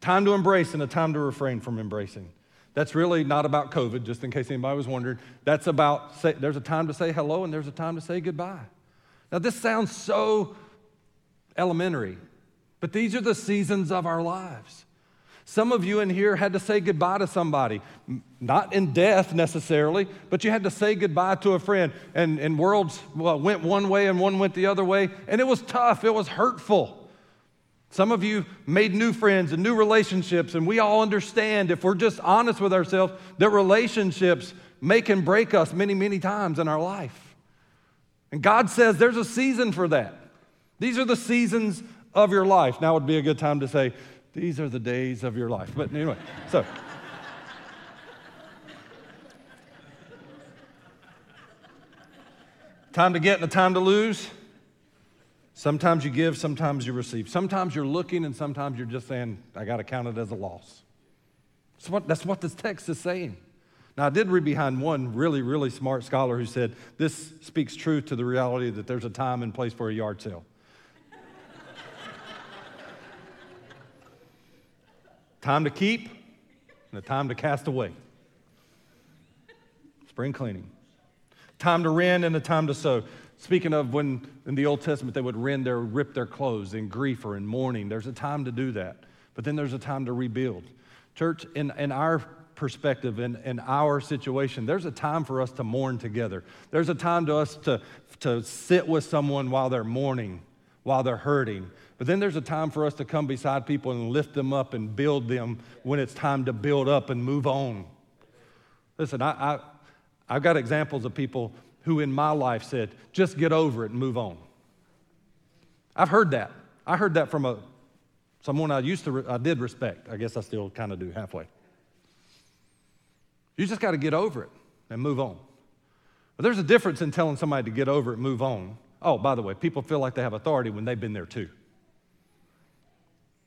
[SPEAKER 2] Time to embrace and a time to refrain from embracing. That's really not about COVID, just in case anybody was wondering. That's about, say, there's a time to say hello and there's a time to say goodbye. Now, this sounds so elementary, but these are the seasons of our lives. Some of you in here had to say goodbye to somebody, not in death necessarily, but you had to say goodbye to a friend, and, and worlds well, went one way and one went the other way, and it was tough, it was hurtful. Some of you made new friends and new relationships, and we all understand, if we're just honest with ourselves, that relationships make and break us many, many times in our life. And God says there's a season for that. These are the seasons of your life. Now would be a good time to say, These are the days of your life. But anyway, so. [laughs] time to get and a time to lose. Sometimes you give, sometimes you receive. Sometimes you're looking, and sometimes you're just saying, I got to count it as a loss. That's what, that's what this text is saying. Now, I did read behind one really, really smart scholar who said this speaks true to the reality that there's a time and place for a yard sale. Time to keep and a time to cast away. Spring cleaning. Time to rend and a time to sow. Speaking of when in the Old Testament they would rend their, rip their clothes in grief or in mourning, there's a time to do that. But then there's a time to rebuild. Church, in, in our perspective, in, in our situation, there's a time for us to mourn together. There's a time to us to, to sit with someone while they're mourning, while they're hurting. But then there's a time for us to come beside people and lift them up and build them when it's time to build up and move on. Listen, I, I, I've got examples of people who in my life said, just get over it and move on. I've heard that. I heard that from a, someone I used to, I did respect. I guess I still kind of do halfway. You just got to get over it and move on. But there's a difference in telling somebody to get over it and move on. Oh, by the way, people feel like they have authority when they've been there too.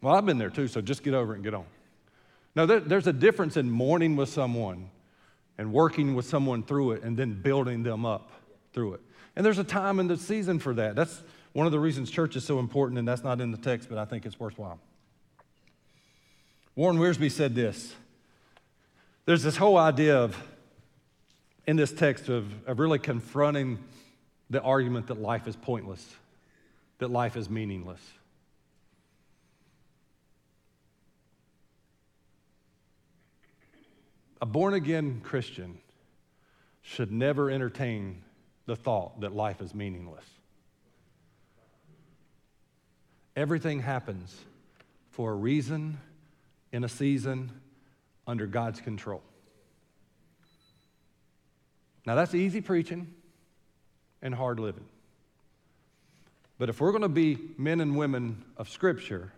[SPEAKER 2] Well, I've been there too, so just get over it and get on. No, there, there's a difference in mourning with someone and working with someone through it and then building them up through it. And there's a time and the season for that. That's one of the reasons church is so important, and that's not in the text, but I think it's worthwhile. Warren Wiersbe said this there's this whole idea of, in this text, of, of really confronting the argument that life is pointless, that life is meaningless. A born again Christian should never entertain the thought that life is meaningless. Everything happens for a reason, in a season, under God's control. Now, that's easy preaching and hard living. But if we're going to be men and women of Scripture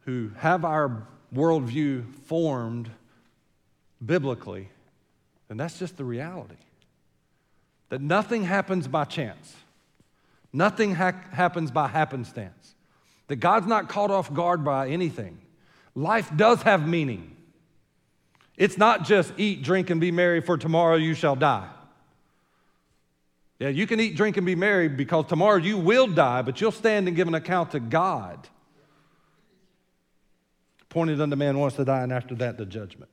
[SPEAKER 2] who have our worldview formed biblically, then that's just the reality. That nothing happens by chance, nothing ha- happens by happenstance, that God's not caught off guard by anything. Life does have meaning. It's not just eat, drink, and be merry, for tomorrow you shall die. Yeah, you can eat, drink, and be merry because tomorrow you will die, but you'll stand and give an account to God. Appointed unto man once to die, and after that, the judgment.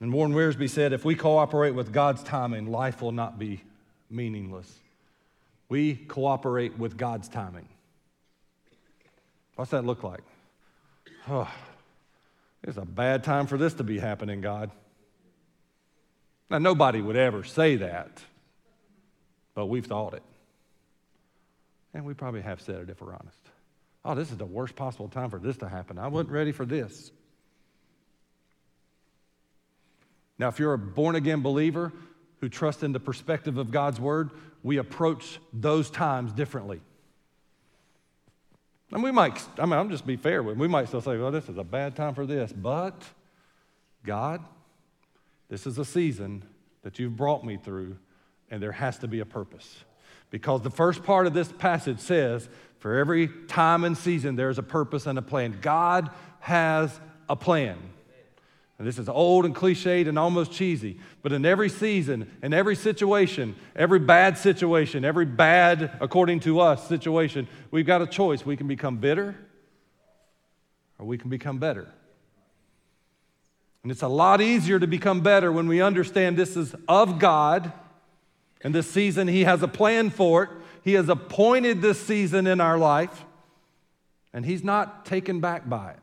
[SPEAKER 2] And Warren Wiersbe said if we cooperate with God's timing, life will not be meaningless. We cooperate with God's timing. What's that look like? Oh, it's a bad time for this to be happening, God. Now, nobody would ever say that, but we've thought it. And we probably have said it if we're honest. Oh, this is the worst possible time for this to happen. I wasn't ready for this. Now, if you're a born again believer who trusts in the perspective of God's word, we approach those times differently. And we might, I mean, I'm just be fair with, we might still say, well, this is a bad time for this, but God, this is a season that you've brought me through, and there has to be a purpose. Because the first part of this passage says, for every time and season, there's a purpose and a plan. God has a plan. And this is old and cliched and almost cheesy, but in every season, in every situation, every bad situation, every bad, according to us, situation, we've got a choice. We can become bitter or we can become better. And it's a lot easier to become better when we understand this is of God and this season He has a plan for it. He has appointed this season in our life, and He's not taken back by it.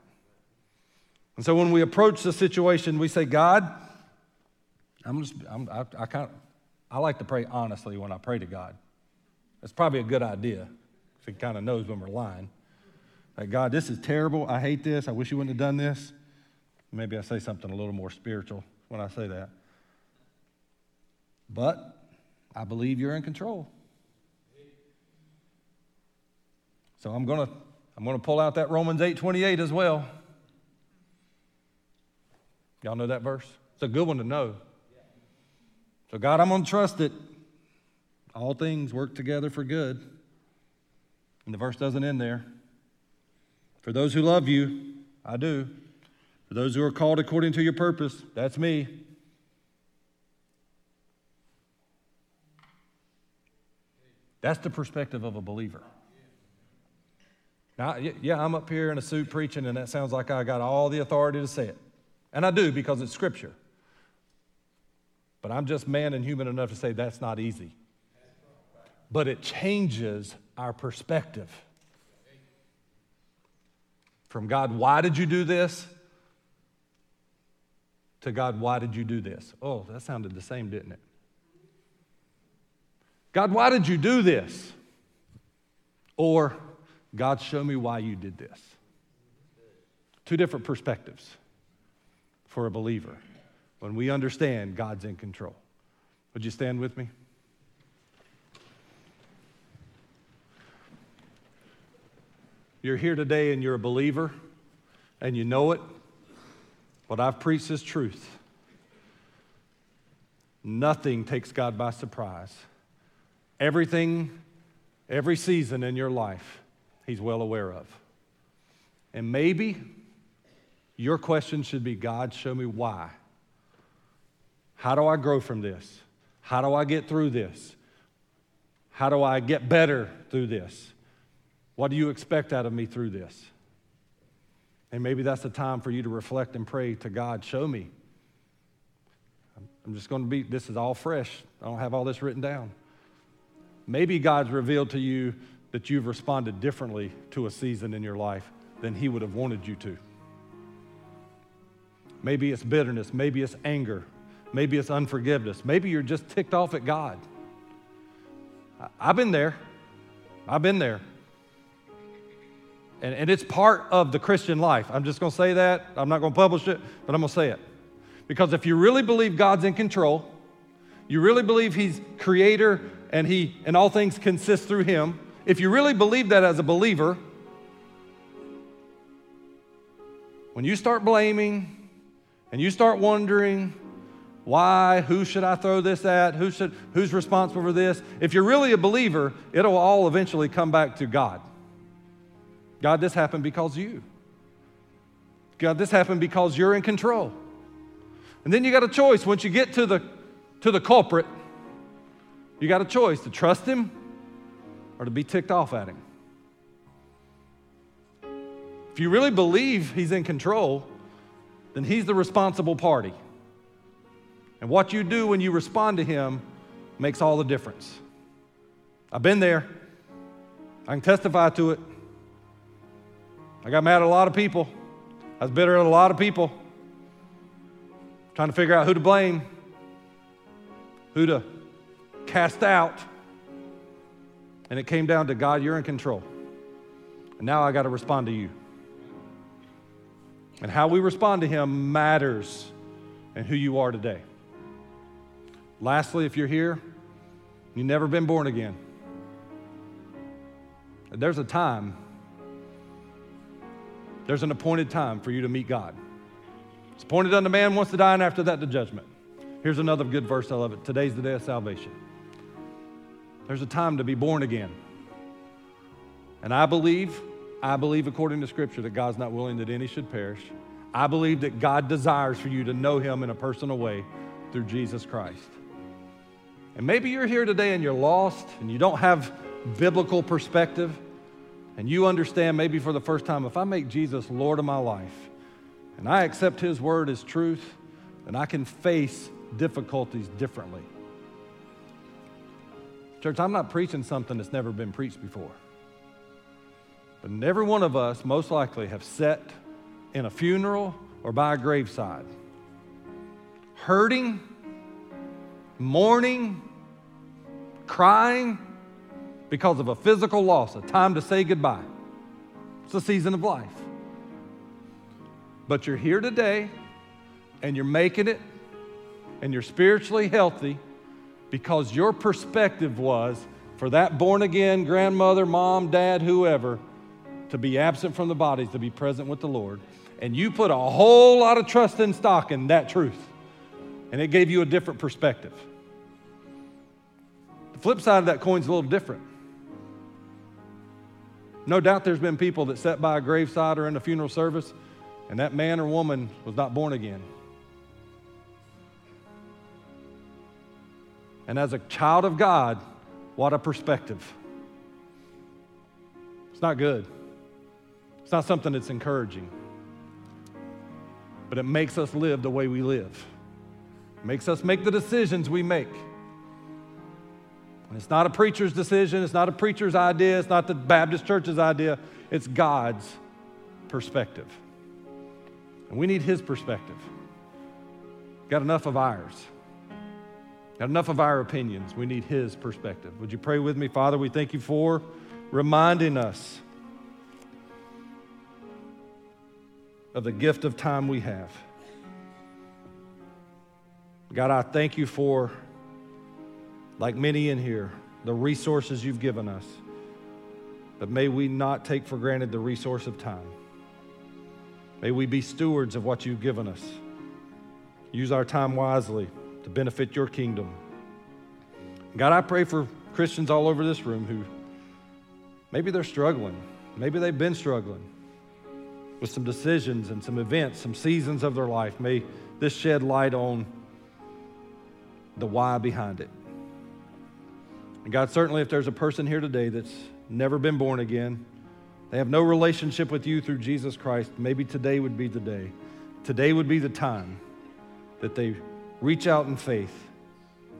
[SPEAKER 2] And so when we approach the situation, we say, God, I'm just, I'm, I, I, kind of, I like to pray honestly when I pray to God. That's probably a good idea He kind of knows when we're lying. Like, God, this is terrible. I hate this. I wish you wouldn't have done this. Maybe I say something a little more spiritual when I say that. But I believe you're in control. So I'm going to I'm going to pull out that Romans 8:28 as well. Y'all know that verse? It's a good one to know. So, God, I'm going to trust that all things work together for good. And the verse doesn't end there. For those who love you, I do. For those who are called according to your purpose, that's me. That's the perspective of a believer. Now, yeah, I'm up here in a suit preaching, and that sounds like I got all the authority to say it. And I do because it's scripture. But I'm just man and human enough to say that's not easy. But it changes our perspective. From God, why did you do this? To God, why did you do this? Oh, that sounded the same, didn't it? God, why did you do this? Or, God, show me why you did this. Two different perspectives for a believer when we understand God's in control. Would you stand with me? You're here today and you're a believer and you know it. What I've preached is truth. Nothing takes God by surprise. Everything, every season in your life, He's well aware of. And maybe your question should be God, show me why. How do I grow from this? How do I get through this? How do I get better through this? What do you expect out of me through this? And maybe that's the time for you to reflect and pray to God, show me. I'm just going to be, this is all fresh. I don't have all this written down. Maybe God's revealed to you that you've responded differently to a season in your life than He would have wanted you to. Maybe it's bitterness. Maybe it's anger. Maybe it's unforgiveness. Maybe you're just ticked off at God. I've been there. I've been there. And, and it's part of the Christian life. I'm just going to say that. I'm not going to publish it, but I'm going to say it. Because if you really believe God's in control, you really believe He's creator and He and all things consist through Him, if you really believe that as a believer, when you start blaming, and you start wondering, why? Who should I throw this at? Who should, who's responsible for this? If you're really a believer, it'll all eventually come back to God. God, this happened because you. God, this happened because you're in control. And then you got a choice. Once you get to the, to the culprit, you got a choice to trust him or to be ticked off at him. If you really believe he's in control, then he's the responsible party. And what you do when you respond to him makes all the difference. I've been there. I can testify to it. I got mad at a lot of people. I was bitter at a lot of people. Trying to figure out who to blame, who to cast out. and it came down to God, you're in control. And now I got to respond to you. And how we respond to Him matters in who you are today. Lastly, if you're here, you've never been born again. There's a time, there's an appointed time for you to meet God. It's appointed unto man once to die, and after that, to judgment. Here's another good verse I love it. Today's the day of salvation. There's a time to be born again. And I believe, I believe according to Scripture that God's not willing that any should perish. I believe that God desires for you to know Him in a personal way through Jesus Christ. And maybe you're here today and you're lost and you don't have biblical perspective, and you understand maybe for the first time if I make Jesus Lord of my life and I accept His word as truth, then I can face difficulties differently. Church, I'm not preaching something that's never been preached before. But every one of us, most likely, have sat in a funeral or by a graveside, hurting, mourning, crying because of a physical loss, a time to say goodbye. It's a season of life. But you're here today and you're making it and you're spiritually healthy because your perspective was for that born again grandmother, mom, dad, whoever, to be absent from the bodies, to be present with the Lord. And you put a whole lot of trust and stock in that truth. And it gave you a different perspective. The flip side of that coin's a little different. No doubt there's been people that sat by a graveside or in a funeral service, and that man or woman was not born again. And as a child of God, what a perspective. It's not good. It's not something that's encouraging. But it makes us live the way we live. It makes us make the decisions we make. And it's not a preacher's decision, it's not a preacher's idea, it's not the Baptist church's idea, it's God's perspective. And we need his perspective. Got enough of ours. Got enough of our opinions. We need His perspective. Would you pray with me? Father, we thank you for reminding us of the gift of time we have. God, I thank you for, like many in here, the resources you've given us. But may we not take for granted the resource of time. May we be stewards of what you've given us. Use our time wisely to benefit your kingdom. God, I pray for Christians all over this room who maybe they're struggling. Maybe they've been struggling with some decisions and some events, some seasons of their life. May this shed light on the why behind it. And God, certainly if there's a person here today that's never been born again, they have no relationship with you through Jesus Christ, maybe today would be the day. Today would be the time that they reach out in faith,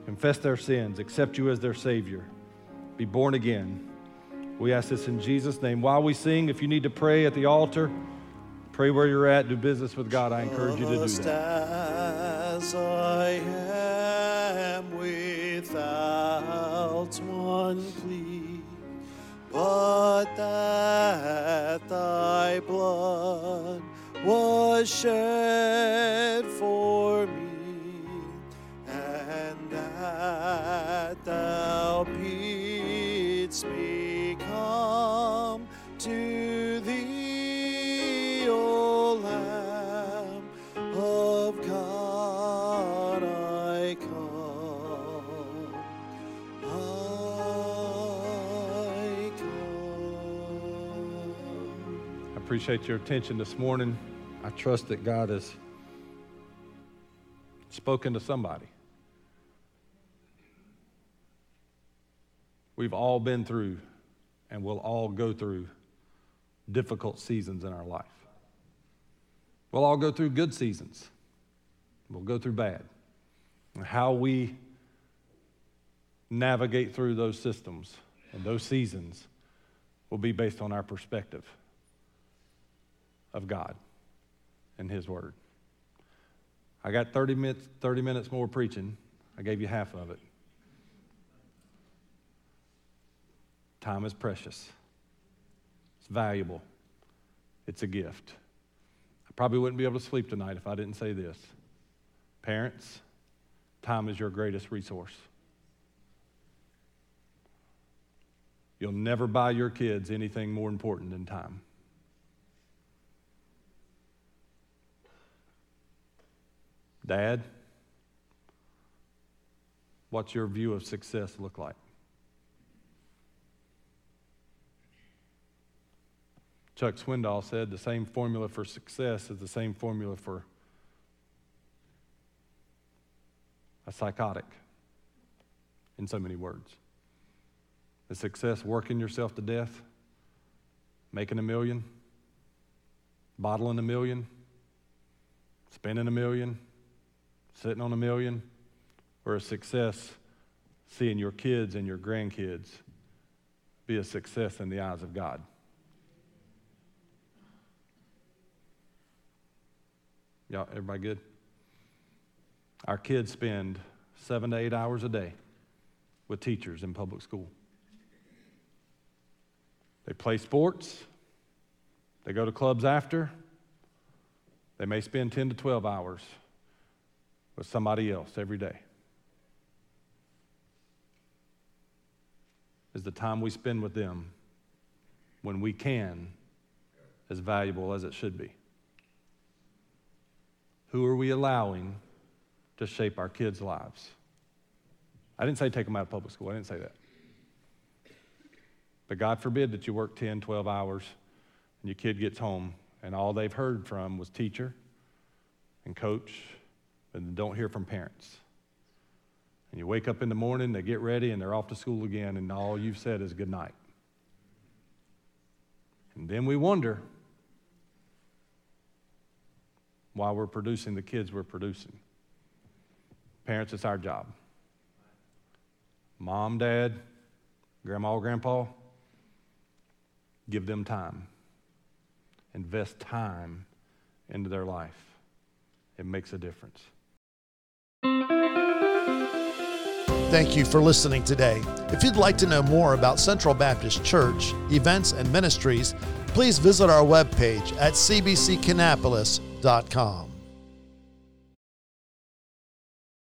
[SPEAKER 2] confess their sins, accept you as their Savior, be born again. We ask this in Jesus' name. While we sing, if you need to pray at the altar, pray where you're at, do business with God. I encourage you to do that.
[SPEAKER 3] As I am without one plea, but that thy blood was shed
[SPEAKER 2] appreciate your attention this morning. I trust that God has spoken to somebody. We've all been through and we'll all go through difficult seasons in our life. We'll all go through good seasons, we'll go through bad. How we navigate through those systems and those seasons will be based on our perspective of God and His Word. I got 30 minutes, 30 minutes more preaching. I gave you half of it. Time is precious, it's valuable, it's a gift. I probably wouldn't be able to sleep tonight if I didn't say this. Parents, time is your greatest resource. You'll never buy your kids anything more important than time. Dad, what's your view of success look like? Chuck Swindoll said the same formula for success is the same formula for a psychotic, in so many words. The success working yourself to death, making a million, bottling a million, spending a million, sitting on a million, or a success seeing your kids and your grandkids be a success in the eyes of God. Y'all, everybody good? Our kids spend seven to eight hours a day with teachers in public school. They play sports, they go to clubs after, they may spend 10 to 12 hours with somebody else every day. Is the time we spend with them when we can as valuable as it should be? Who are we allowing to shape our kids' lives? I didn't say take them out of public school, I didn't say that. But God forbid that you work 10, 12 hours and your kid gets home and all they've heard from was teacher and coach and don't hear from parents. And you wake up in the morning, they get ready, and they're off to school again, and all you've said is good night. And then we wonder why we're producing the kids we're producing. Parents, it's our job. Mom, dad, grandma, grandpa, give them time. Invest time into their life. It makes a difference.
[SPEAKER 1] Thank you for listening today. If you'd like to know more about Central Baptist Church, events, and ministries, please visit our webpage at cbckannapolis.com.